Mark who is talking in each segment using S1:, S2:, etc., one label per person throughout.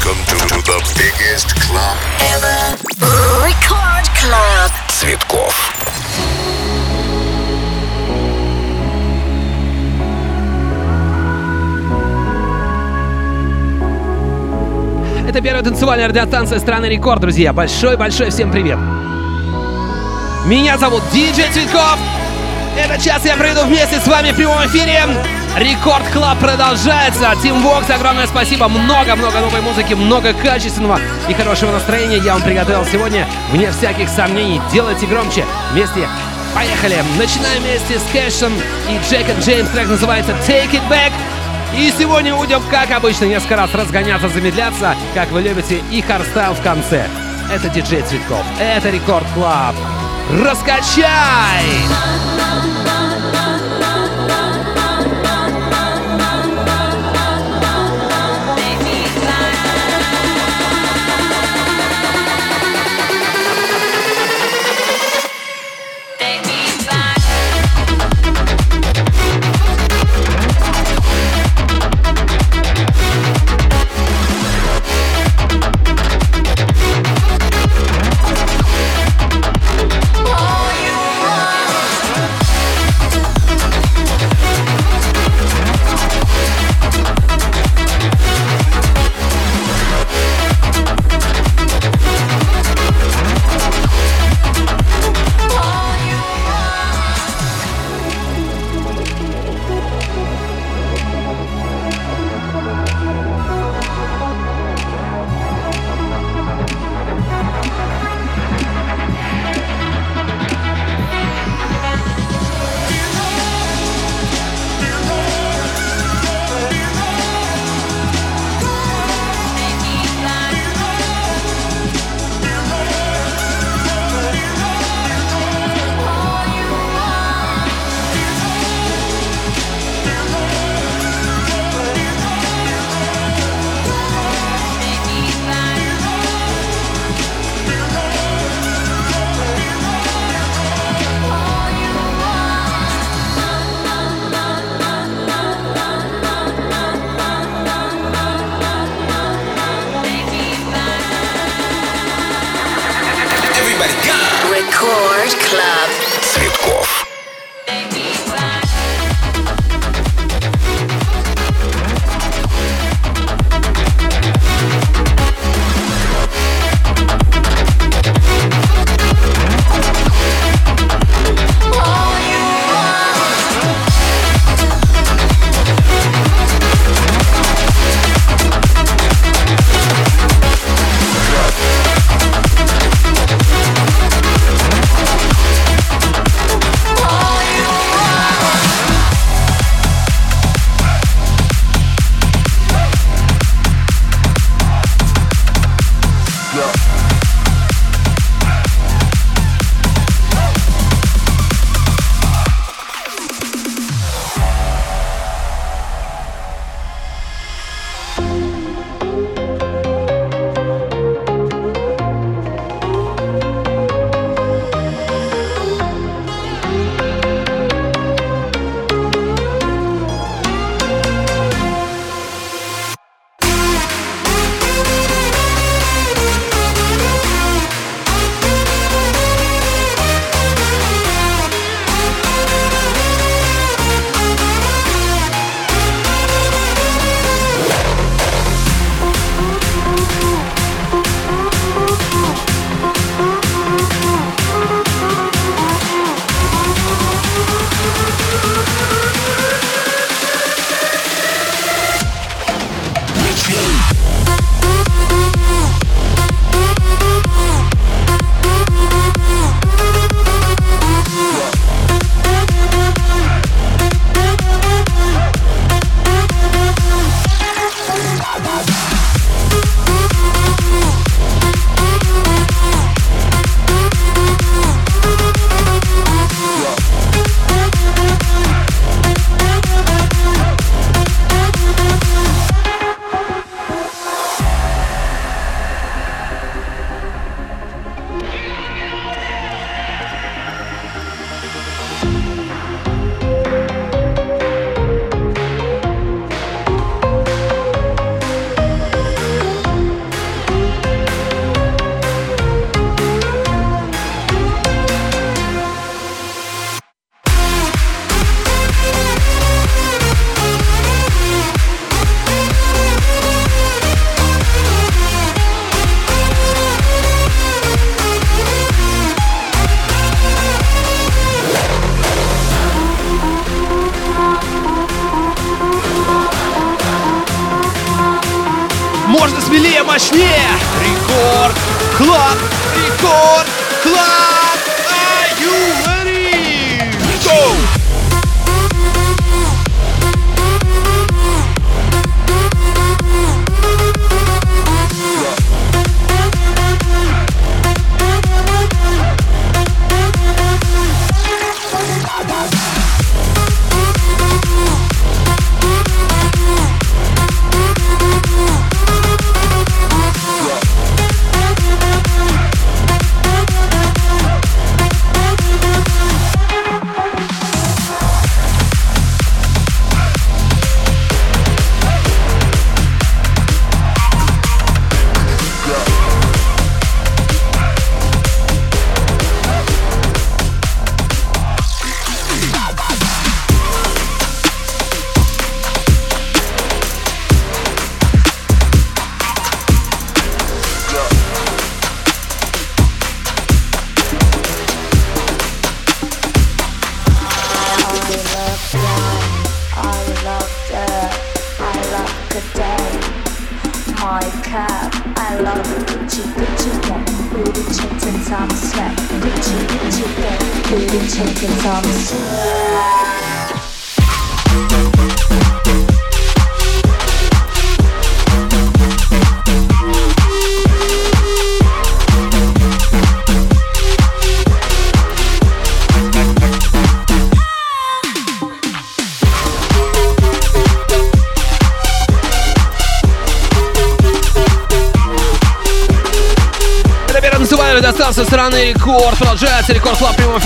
S1: Welcome to, to the biggest club
S2: ever. Record Club.
S1: Цветков.
S3: Это первая танцевальная радиостанция страны Рекорд, друзья. Большой-большой всем привет. Меня зовут Диджей Цветков. Этот час я проведу вместе с вами в прямом эфире. Record Club продолжается. Teamworx, огромное спасибо. Много-много новой музыки, много качественного и хорошего настроения я вам приготовил сегодня. Вне всяких сомнений. Делайте громче. Вместе Поехали! Начинаем вместе с Кэшем и Джек и Джеймс. Трек называется Take It Back. И сегодня будем, как обычно, несколько раз разгоняться, замедляться, как вы любите, и hardstyle в конце. Это диджей Цветков, это Record Club. Раскачай! Можно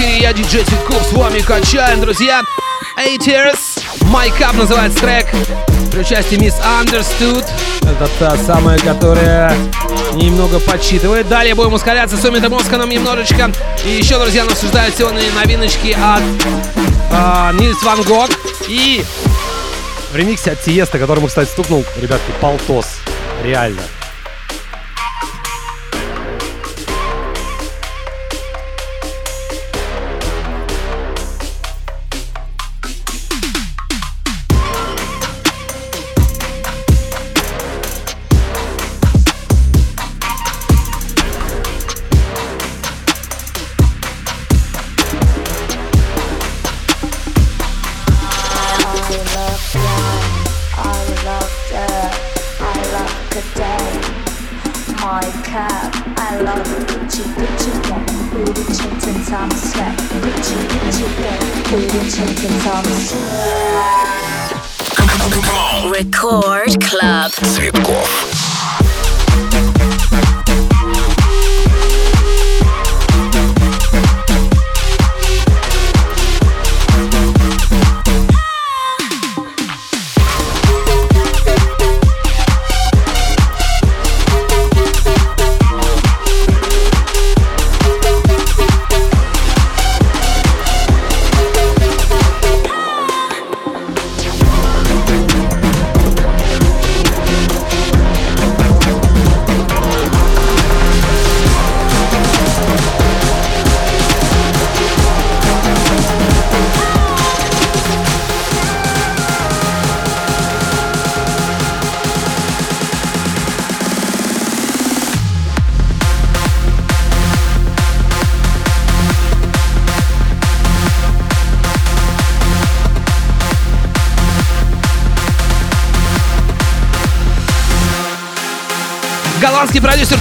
S3: эфире. Я диджей Цветков. С вами качаем, друзья. Haters. My Cup называется трек. При участии Miss Understood. Это та самая, которая немного подсчитывает. Далее будем ускоряться с Умита нам немножечко. И еще, друзья, нас ждают сегодня новиночки от э, Нильс Ван Гог. И
S4: в ремиксе от Тиеста, который мы, кстати, стукнул, ребятки, полтос. Реально.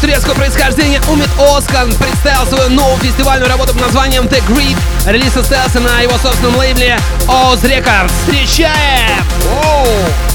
S3: Турецкого происхождения Умит Оскан представил свою новую фестивальную работу под названием The Grid. Релиз состоялся на его собственном лейбле Oz Records. Встречаем! Оу!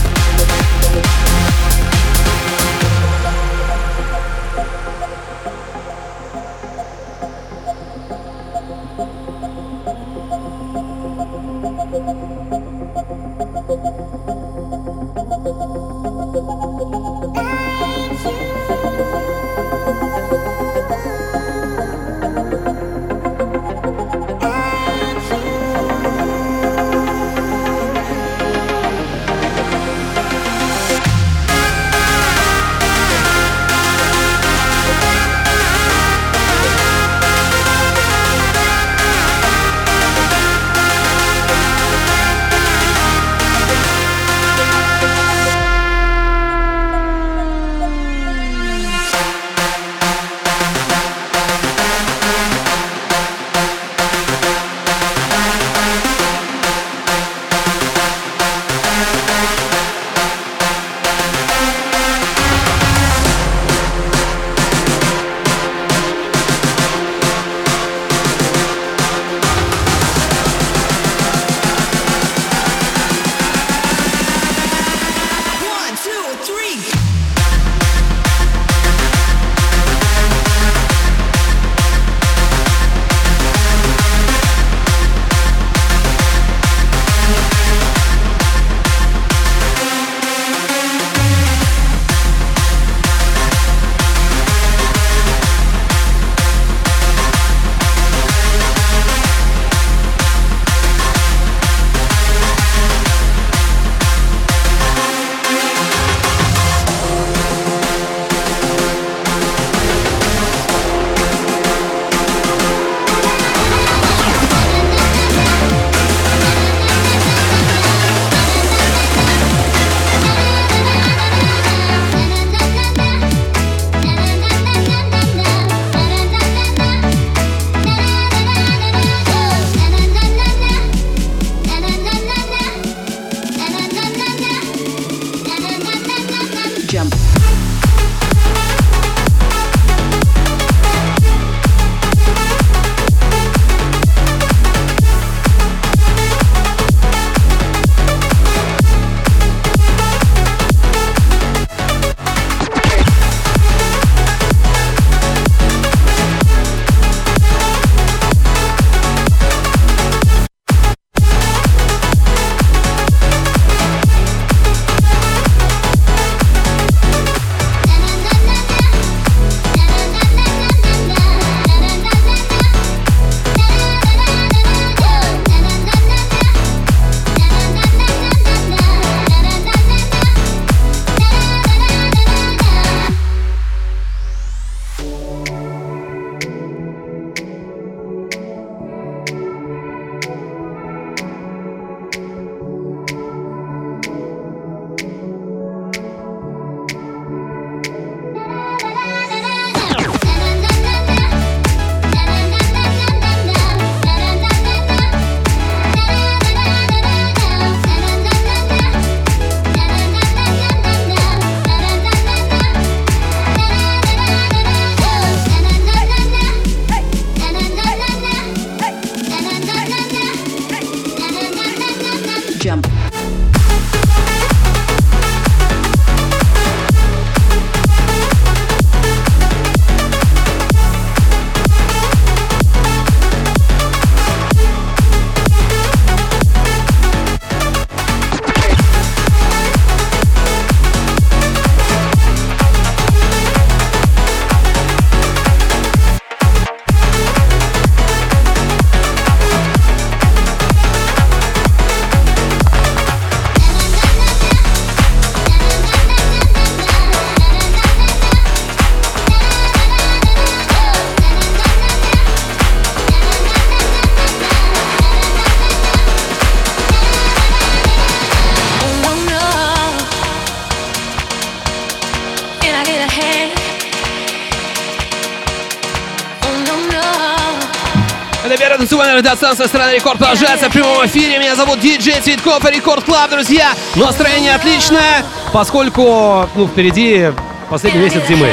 S3: Танцевальная радиостанция страны Рекорд продолжается в прямом эфире. Меня зовут Диджей Цветков и Record Club, друзья. Настроение отличное, поскольку ну, впереди последний месяц зимы.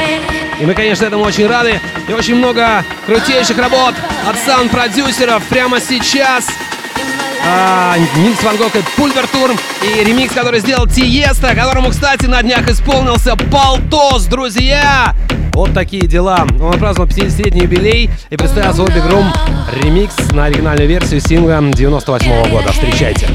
S3: И мы, конечно, этому очень рады. И очень много крутейших работ от саунд-продюсеров прямо сейчас. А, Niels van Gogh и Pulverturm и ремикс, который сделал Tiësto, которому, кстати, на днях исполнился Полтос, друзья! Вот такие дела. Он отпраздновал 50-летний юбилей и представил свой big room ремикс на оригинальную версию сингла 98 -го года. Встречайте.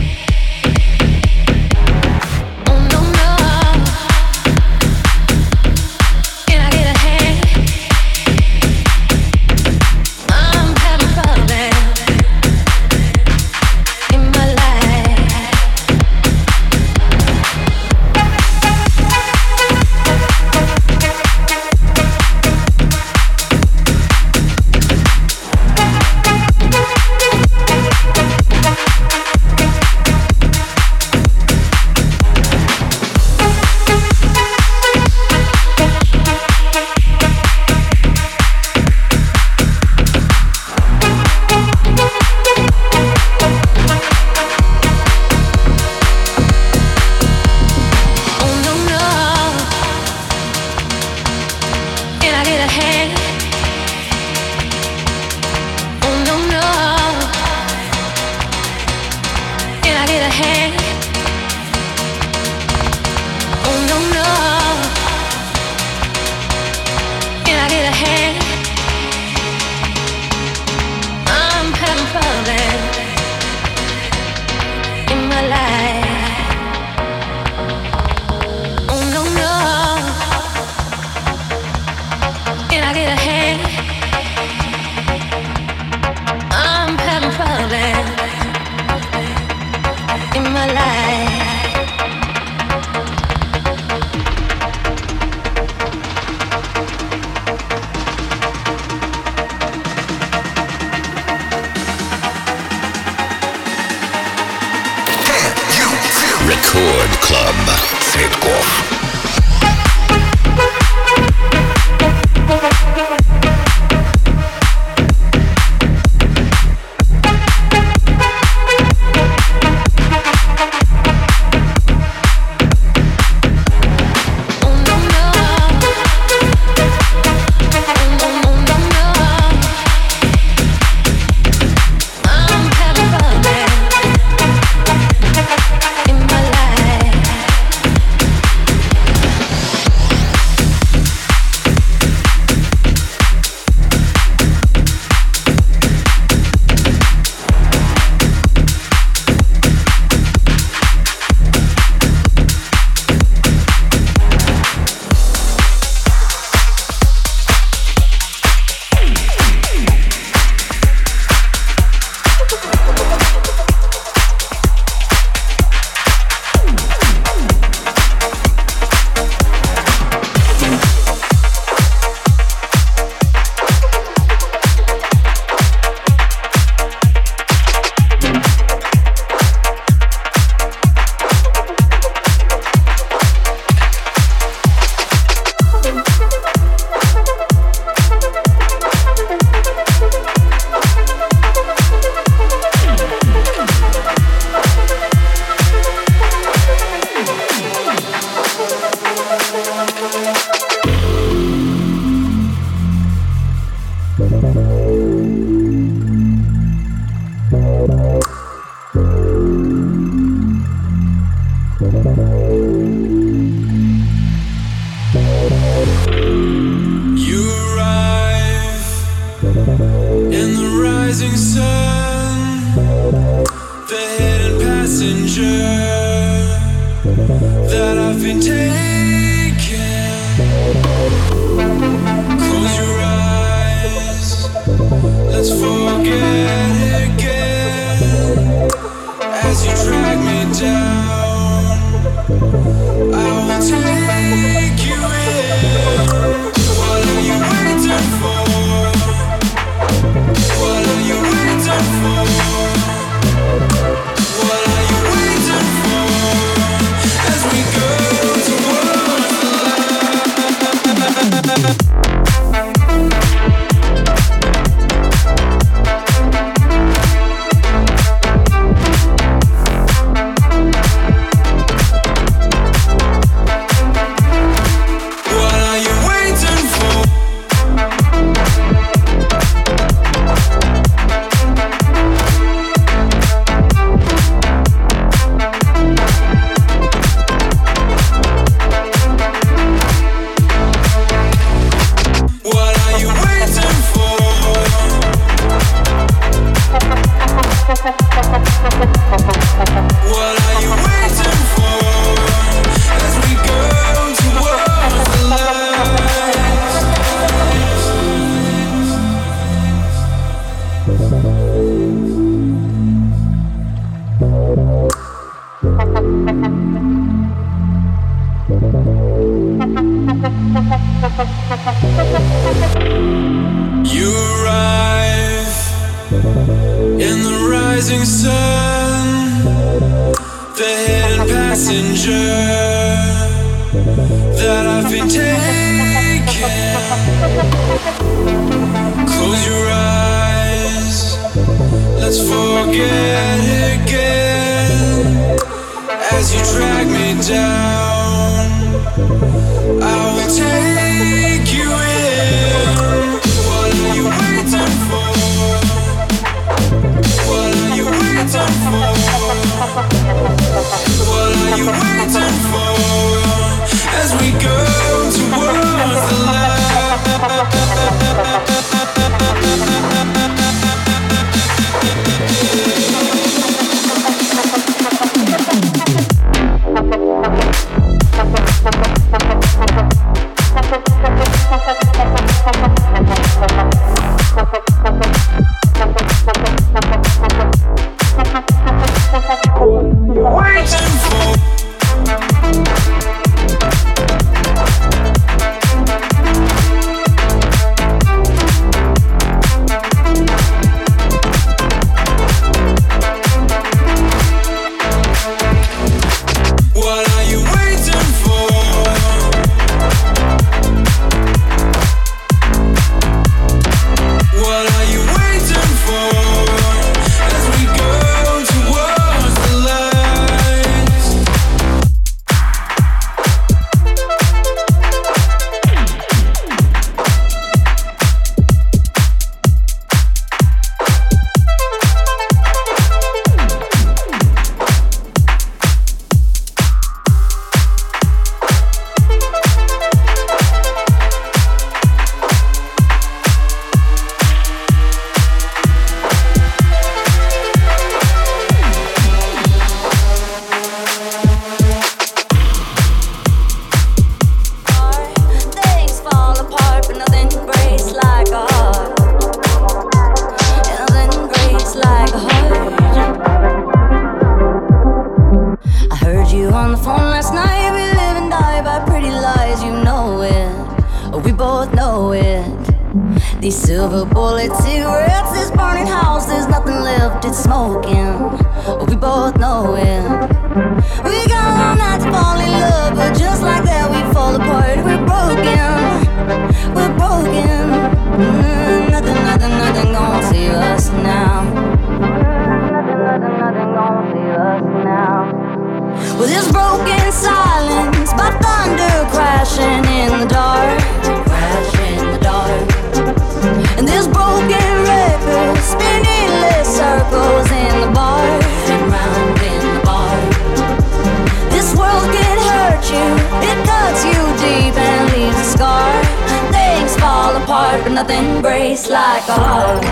S5: nothing breaks like a heart.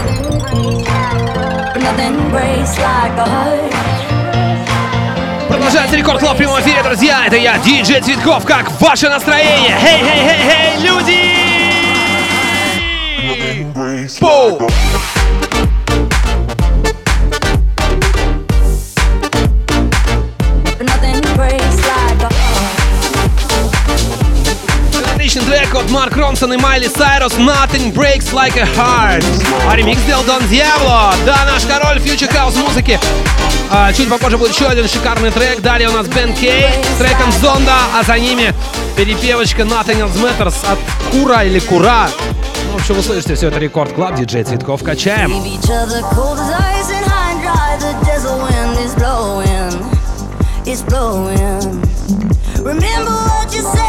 S5: Nothing breaks like a heart.
S3: Продолжается рекорд клуб в прямом эфире, друзья. Это я, диджей Цветков. Как ваше настроение? Хей, хей, хей, хей, люди! Пу! Ронсон и Miley Cyrus «Nothing Breaks Like a Heart». А ремикс сделал Don Diablo. Да, наш король future house музыки. А, чуть попозже будет еще один шикарный трек. Далее у нас Бен Кей с треком «Зонда», а за ними перепевочка «Nothing Else Matters» от KURA или KURA. Ну, в общем, вы все это Record Club, диджей Цветков, качаем.
S5: Remember what you said.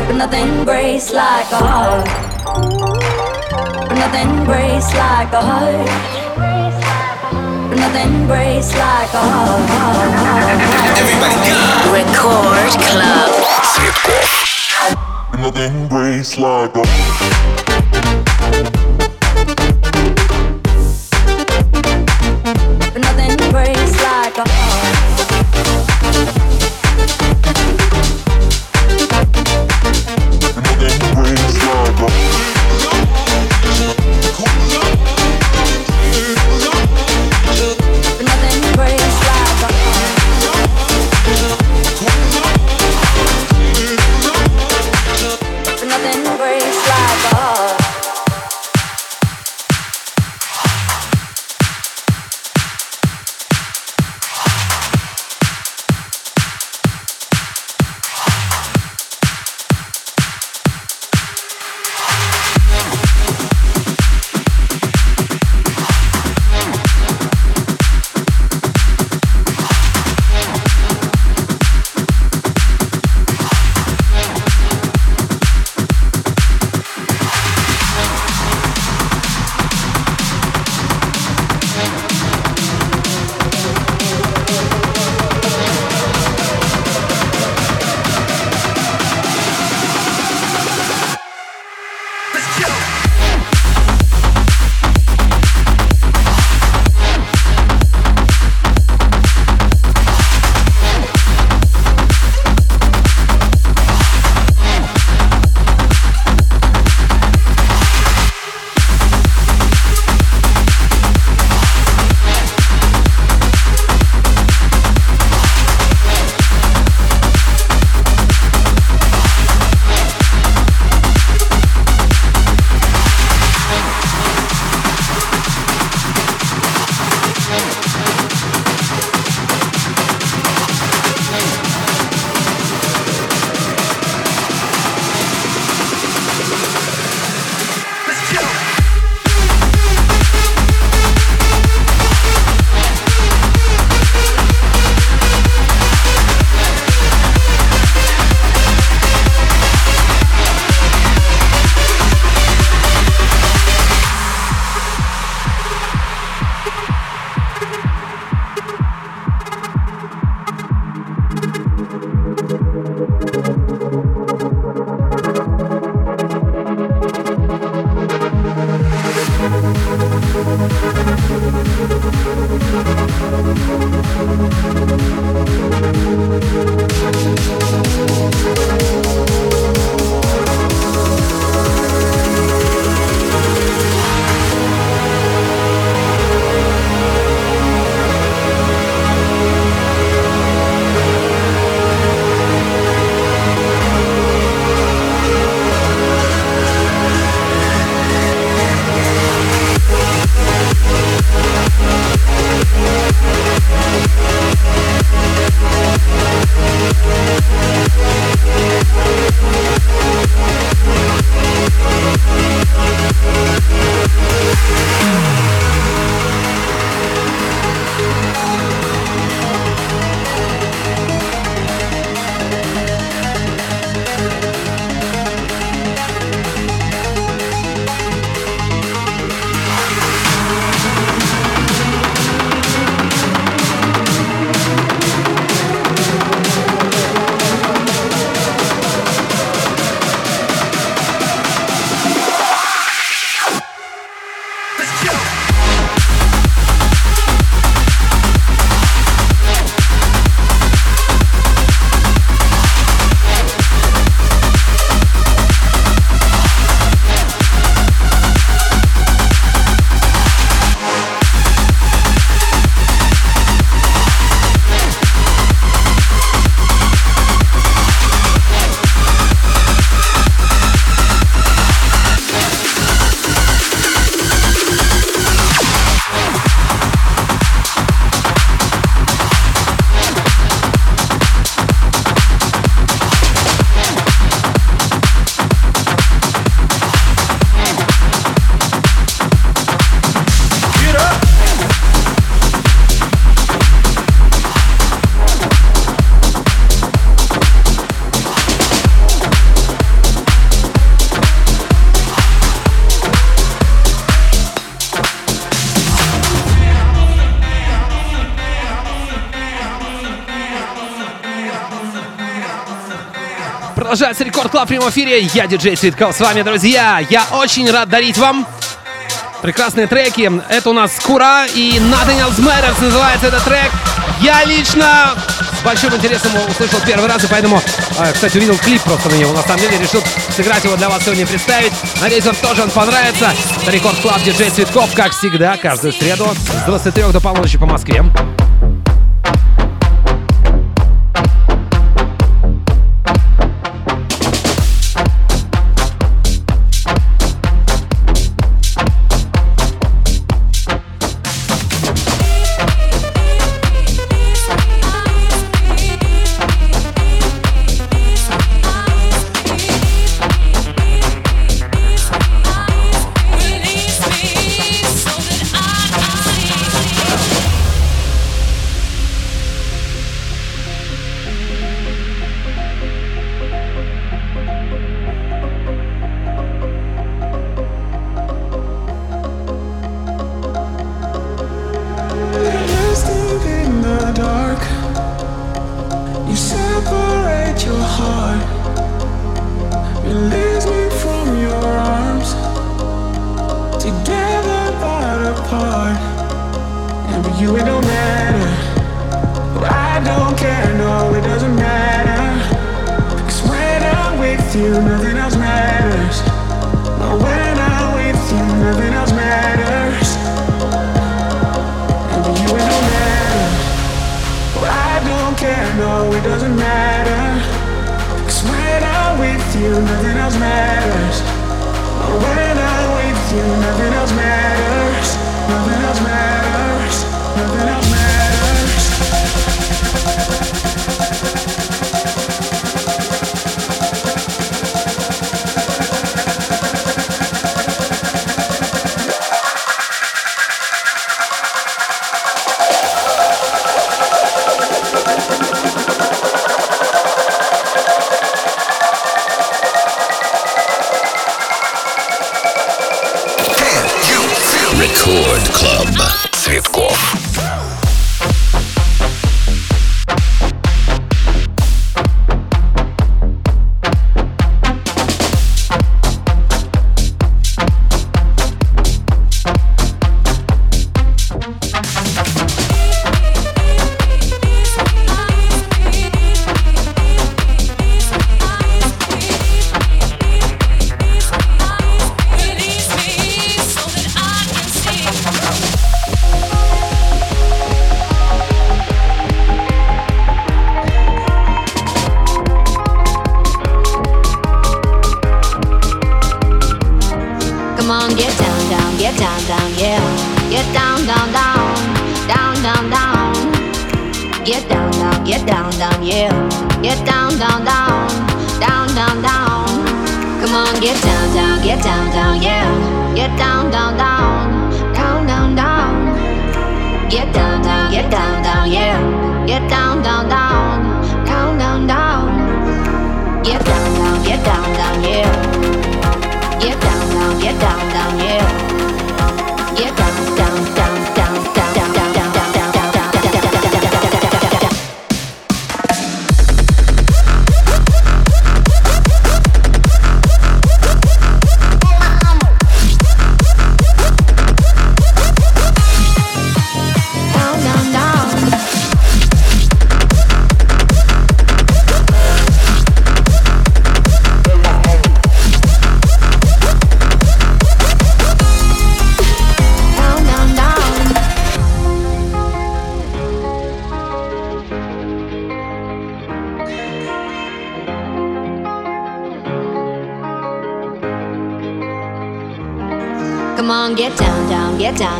S5: heart, but nothing breaks like a heart. But nothing breaks like a heart. But nothing breaks like a heart.
S1: Everybody go! Record Club.
S5: But nothing breaks like a heart. But nothing breaks like a heart.
S6: Продолжается Record Club в прямом эфире. Я диджей Цветков с вами, друзья. Я очень рад дарить вам прекрасные треки. Это у нас KURA и Nothing Else Matters называется этот трек. Я лично с большим интересом услышал первый раз, и поэтому, э, кстати, увидел клип просто на него. На самом деле решил сыграть его для вас сегодня представить. Надеюсь, вам тоже он понравится. Record Club диджей Цветков, как всегда, каждую среду с 23 до полуночи по Москве.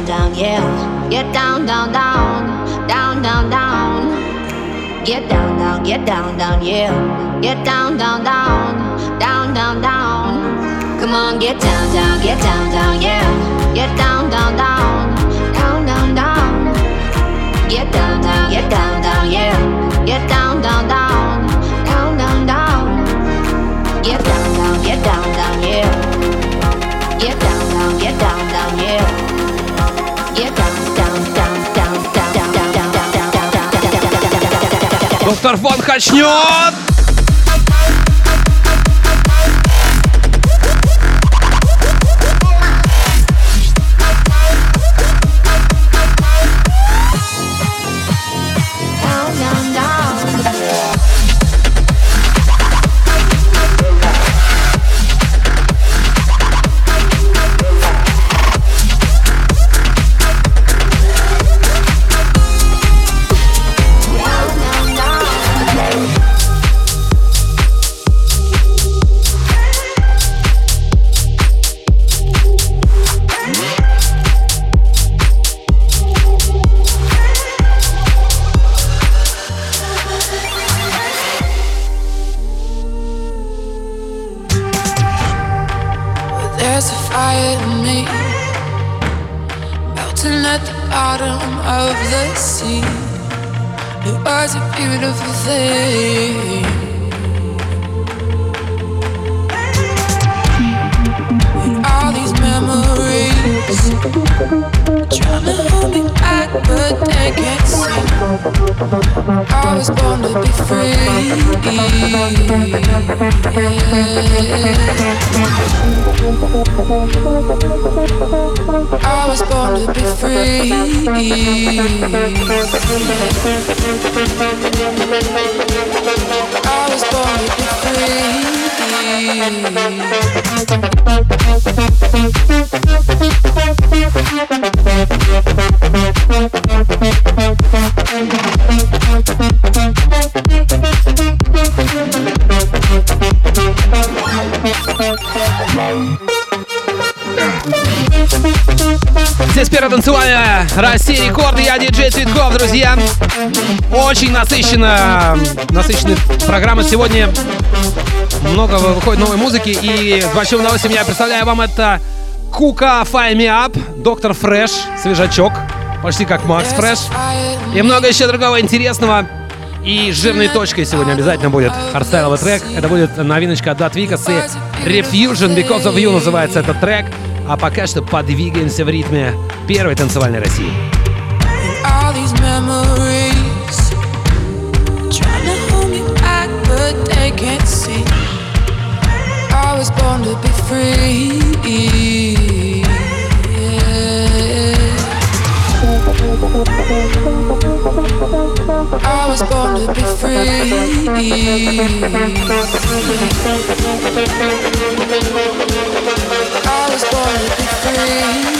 S7: Down, down, yeah. Get down, down, down, down, down, down. Get down, down, get down, down, yeah. Get down, down, down, down, down, down. Come on, get down, down, get down, down, yeah. Get down, down, down, down, down, down. Get down, down, get down, down, yeah. Get down, down, down,
S6: Доктор Фон качнет!
S8: I was born to be free. I was born to be free.
S3: Первая танцевальная Россия рекорды. Я диджей Цветков, друзья. Очень насыщенно, насыщенная программа сегодня. Много выходит новой музыки. И с большим удовольствием я представляю вам это Кука Fire Me Up, Доктор Фреш, свежачок, почти как Макс Фреш. И много еще другого интересного. И жирной точкой сегодня обязательно будет хардстайловый трек. Это будет новиночка от Датвикас и Refusion Because of You называется этот трек. А пока что подвигаемся в ритме первой танцевальной России.
S8: I was born to be free. I was born to be free.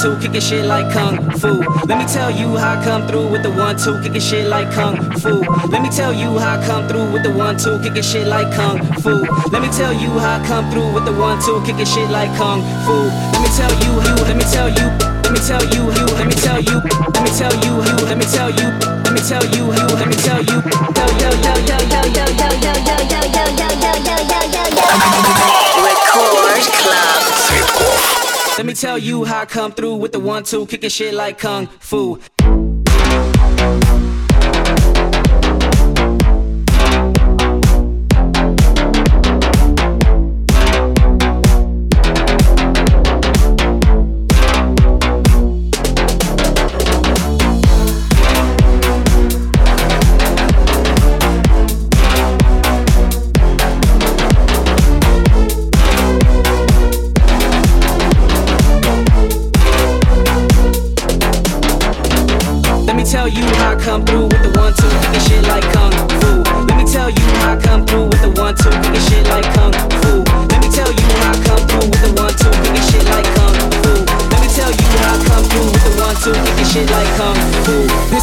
S9: through with the one two, kicking shit like kung fu. Let me tell you how I come through with the one two, kicking shit like kung fu. Let me tell you how I come through with the one two, kicking shit like kung fu. Let me tell you how I come through with the one two, kicking shit like kung fu. Let me tell you, you, let me tell you, let me tell you, you, let me tell you, let me tell you, you, let me tell you, let me tell you, you, let me tell you, yo yo yo yo yo yo yo yo yo yo yo yo yo yo yo yo.
S2: Record Club.
S9: Let me tell you how I come through with the one two, kicking shit like kung fu.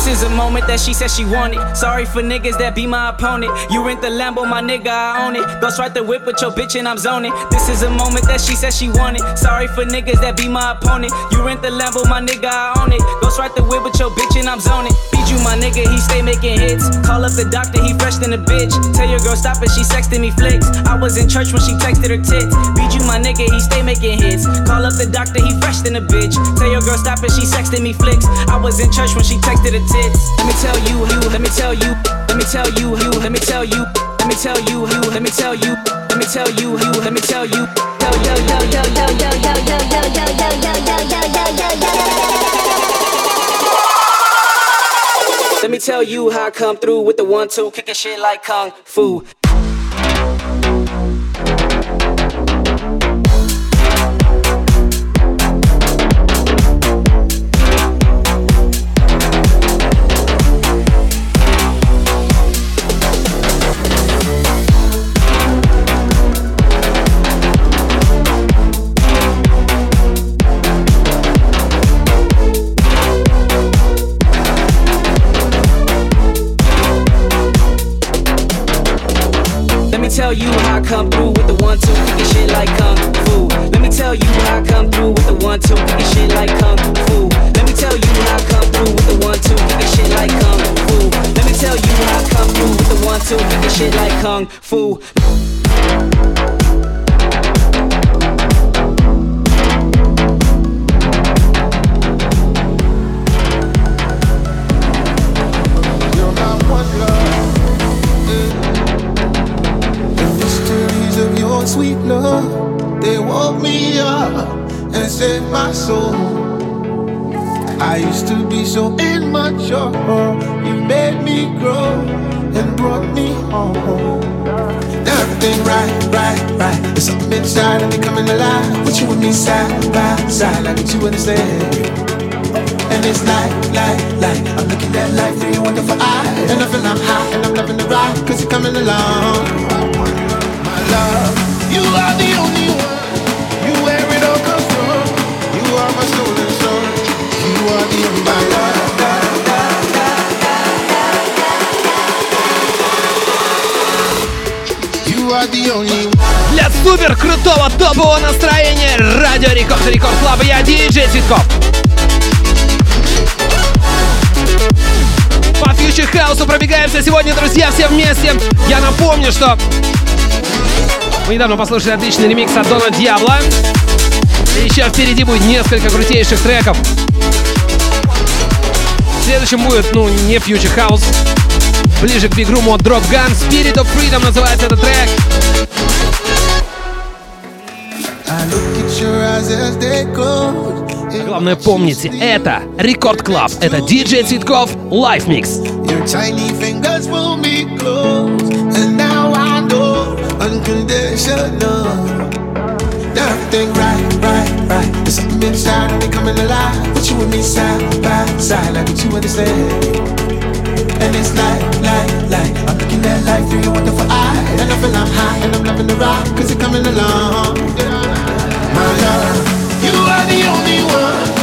S9: This is a moment that she said she wanted. Sorry for niggas that be my opponent. You rent the Lambo, my nigga, I own it. Ghost right the whip with your bitch and I'm zoning. This is a moment that she said she wanted. Sorry for niggas that be my opponent. You rent the Lambo, my nigga, I own it. Ghost right the whip with your bitch and I'm zoning. You, my nigga, he stay making hits. Call up the doctor, he fresh than a bitch. Tell your girl stop it, she sexting me flicks. I was in church when she texted her tits. You, my nigga, he stay making hits. Call up the doctor, he fresh than a bitch. Tell your girl stop it, she sexting me flicks. I was in church when she texted her tits. Let me tell you, you, let me tell you, let me tell you, you, let me tell you. Let me tell you, you, let me tell you, let me tell you, you, let me tell you. Yo, yo, yo, yo, yo, yo, yo, yo, yo, yo, yo, yo, yo, yo, yo, yo. Let me tell you how I come through with the one two, kicking shit like kung fu. Tell you how I come through with the one two, kicking shit like kung fu. Let me tell you how I come through with the one two, kicking shit like kung fu. Let me tell you how I come through with the one two, kicking shit like kung fu. Let me tell you how I come through with the one two, kicking shit like kung fu.
S10: Sweet love, they woke me up and set my soul. I used to be so immature. You made me grow and brought me home. Everything right, right, right. There's something inside of me coming alive. With you and me side by side, like what you understand. And it's like, like, like I'm looking at life through your wonderful eyes And I feel I'm high and I'm loving the ride Cause you're coming along My love,
S3: Для супер крутого топового настроения Радио Record Record Club. Я диджей Цветков. По future house у пробегаемся сегодня, друзья, все вместе. Я напомню, что мы недавно послушали отличный ремикс от Don Diablo. И еще впереди будет несколько крутейших треков. Следующим будет, ну, не future house, ближе к big room у от Dropgun. Spirit of Freedom называется этот трек. Главное помните, это Record Club, это диджей Цветков, Live Mix.
S10: Your tiny fingers pull unconditional. Now right, right, right. There's something inside of me coming alive. With you and me side by side, like what you understand. And it's like, like, like I'm looking at life through your wonderful eyes, and I feel I'm high and I'm loving the ride, cause you're coming along. My love, you are the only one.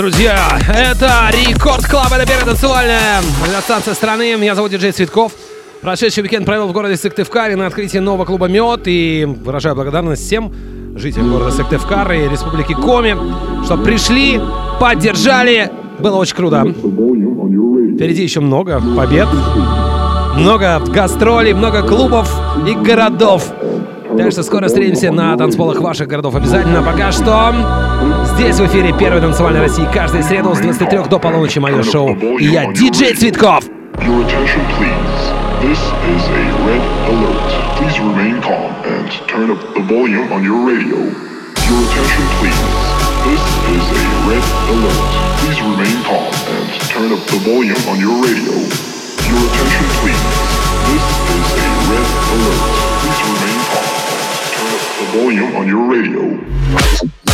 S3: Друзья, это Record Club, это первая танцевальная радиостанция страны. Меня зовут Диджей Цветков. Прошедший уикенд провел в городе Сыктывкаре на открытии нового клуба «Мед» и выражаю благодарность всем жителям города Сыктывкар и Республики Коми, что пришли, поддержали. Было очень круто. Впереди еще много побед, много гастролей, много клубов и городов. Так что скоро встретимся на танцполах ваших городов обязательно. Пока что здесь в эфире первой танцевальной России каждую среду с 23 до полуночи мое шоу. И я диджей Цветков.
S1: Your attention please. This is a red alert. Please remain calm and turn up the volume on your radio. Your attention please. This is a red alert. Please remain calm and turn up the volume on your radio. Your attention please. This is a red alert. Please remain calm and turn up the volume on your radio.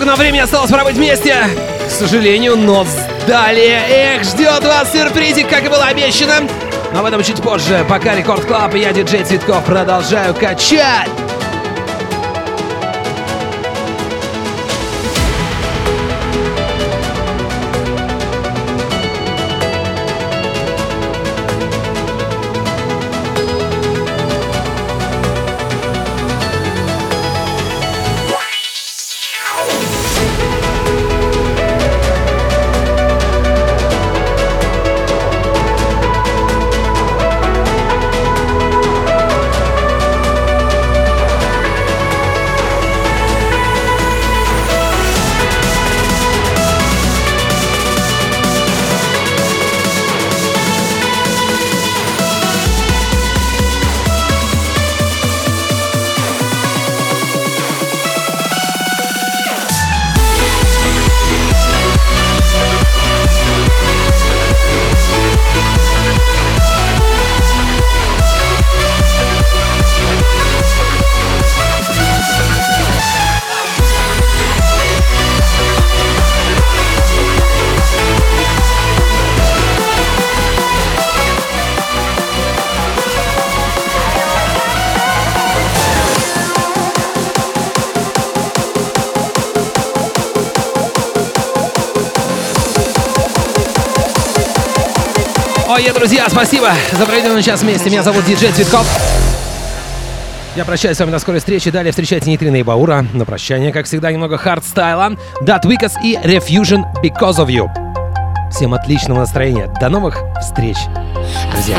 S11: Немного нам времени осталось пробыть вместе. К сожалению, но далее. Эх, ждет вас сюрпризик, как и было обещано. Но об этом чуть позже. Пока Record Club и я, диджей Цветков, продолжаю качать. Ой, друзья, спасибо за проведенный час вместе. Меня зовут Диджей Цветков. Я прощаюсь с вами до скорой встречи. Далее встречайте Нейтрино и Баура. На прощание, как всегда, немного хардстайла. Da Tweekaz и Refuzion Because of You. Всем отличного настроения. До новых встреч, друзья.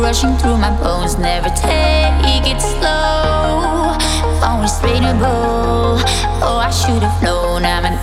S11: rushing through my bones, never take it slow. Always readable. Oh, I should have known I'm an